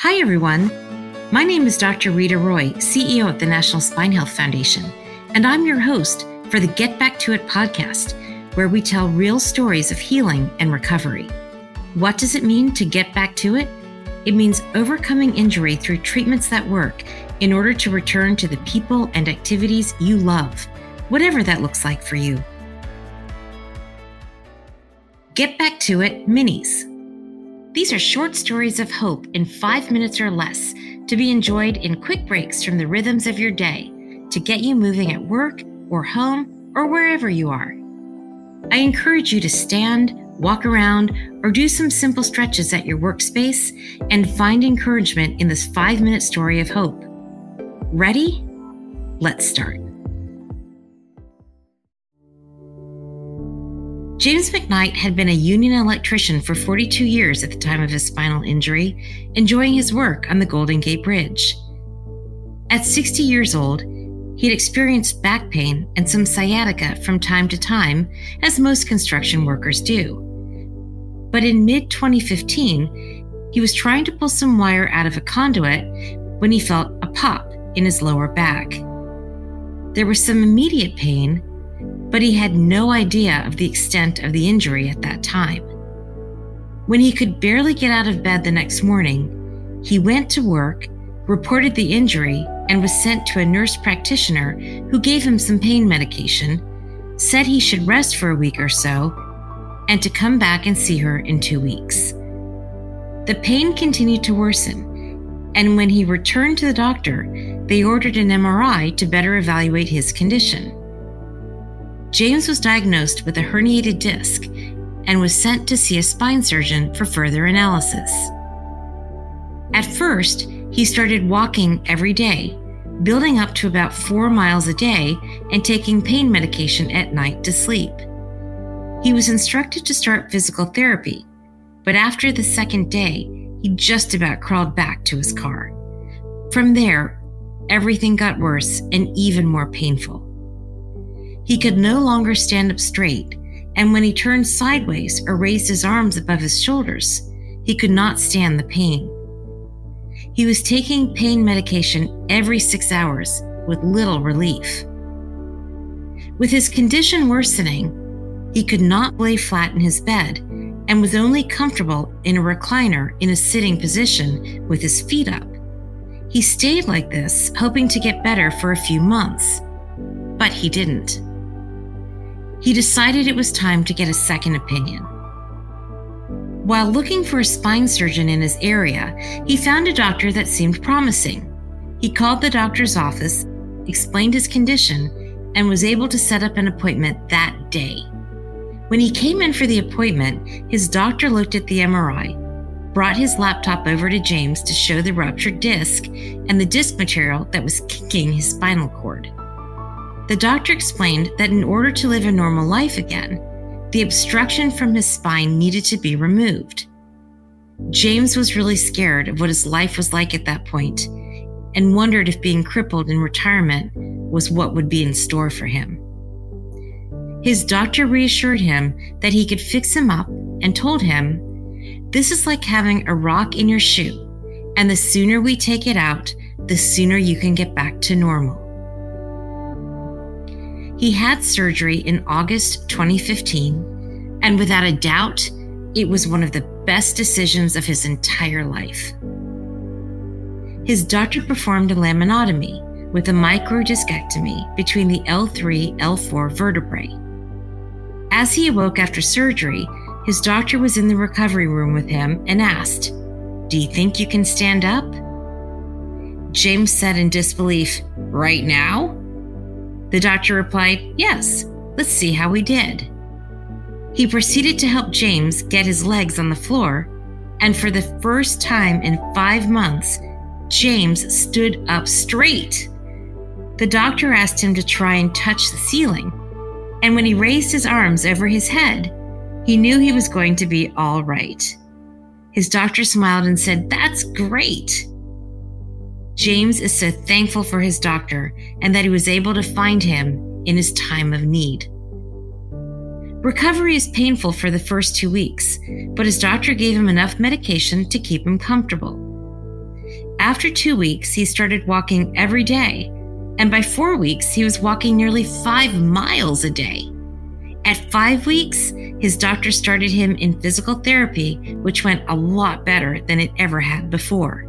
Hi, everyone. My name is Dr. Rita Roy, CEO at the National Spine Health Foundation, and I'm your host for the Get Back to It podcast, where we tell real stories of healing and recovery. What does it mean to get back to it? It means overcoming injury through treatments that work in order to return to the people and activities you love, whatever that looks like for you. Get Back to It Minis. These are short stories of hope in five minutes or less to be enjoyed in quick breaks from the rhythms of your day to get you moving at work or home or wherever you are. I encourage you to stand, walk around, or do some simple stretches at your workspace and find encouragement in this five minute story of hope. Ready? Let's start. James McKnight had been a union electrician for 42 years at the time of his spinal injury, enjoying his work on the Golden Gate Bridge. At 60 years old, he had experienced back pain and some sciatica from time to time, as most construction workers do. But in mid 2015, he was trying to pull some wire out of a conduit when he felt a pop in his lower back. There was some immediate pain, but he had no idea of the extent of the injury at that time. When he could barely get out of bed the next morning, he went to work, reported the injury, and was sent to a nurse practitioner who gave him some pain medication, said he should rest for a week or so, and to come back and see her in two weeks. The pain continued to worsen, and when he returned to the doctor, they ordered an MRI to better evaluate his condition. James was diagnosed with a herniated disc and was sent to see a spine surgeon for further analysis. At first, he started walking every day, building up to about four miles a day and taking pain medication at night to sleep. He was instructed to start physical therapy, but after the second day, he just about crawled back to his car. From there, everything got worse and even more painful. He could no longer stand up straight, and when he turned sideways or raised his arms above his shoulders, he could not stand the pain. He was taking pain medication every six hours with little relief. With his condition worsening, he could not lay flat in his bed and was only comfortable in a recliner in a sitting position with his feet up. He stayed like this, hoping to get better for a few months, but he didn't he decided it was time to get a second opinion. While looking for a spine surgeon in his area, he found a doctor that seemed promising. He called the doctor's office, explained his condition, and was able to set up an appointment that day. When he came in for the appointment, his doctor looked at the MRI, brought his laptop over to James to show the ruptured disc and the disc material that was kicking his spinal cord. The doctor explained that in order to live a normal life again, the obstruction from his spine needed to be removed. James was really scared of what his life was like at that point and wondered if being crippled in retirement was what would be in store for him. His doctor reassured him that he could fix him up and told him, This is like having a rock in your shoe, and the sooner we take it out, the sooner you can get back to normal. He had surgery in August 2015, and without a doubt, it was one of the best decisions of his entire life. His doctor performed a laminotomy with a microdiscectomy between the L3 L4 vertebrae. As he awoke after surgery, his doctor was in the recovery room with him and asked, Do you think you can stand up? James said in disbelief, Right now? The doctor replied, Yes, let's see how we did. He proceeded to help James get his legs on the floor, and for the first time in five months, James stood up straight. The doctor asked him to try and touch the ceiling, and when he raised his arms over his head, he knew he was going to be all right. His doctor smiled and said, That's great. James is so thankful for his doctor and that he was able to find him in his time of need. Recovery is painful for the first two weeks, but his doctor gave him enough medication to keep him comfortable. After two weeks, he started walking every day, and by four weeks, he was walking nearly five miles a day. At five weeks, his doctor started him in physical therapy, which went a lot better than it ever had before.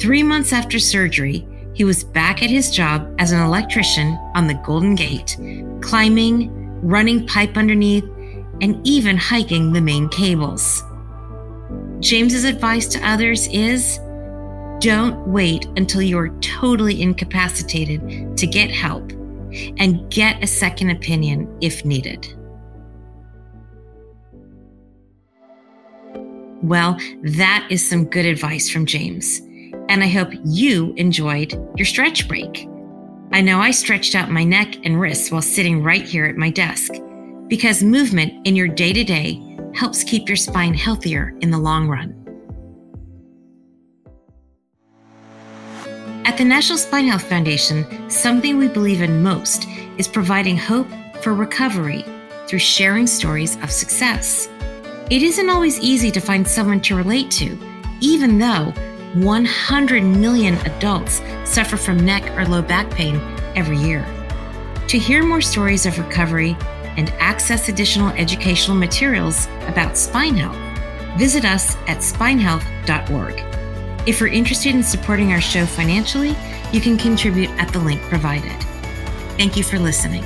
Three months after surgery, he was back at his job as an electrician on the Golden Gate, climbing, running pipe underneath, and even hiking the main cables. James's advice to others is don't wait until you are totally incapacitated to get help and get a second opinion if needed. Well, that is some good advice from James, and I hope you enjoyed your stretch break. I know I stretched out my neck and wrists while sitting right here at my desk because movement in your day to day helps keep your spine healthier in the long run. At the National Spine Health Foundation, something we believe in most is providing hope for recovery through sharing stories of success. It isn't always easy to find someone to relate to, even though 100 million adults suffer from neck or low back pain every year. To hear more stories of recovery and access additional educational materials about spine health, visit us at spinehealth.org. If you're interested in supporting our show financially, you can contribute at the link provided. Thank you for listening.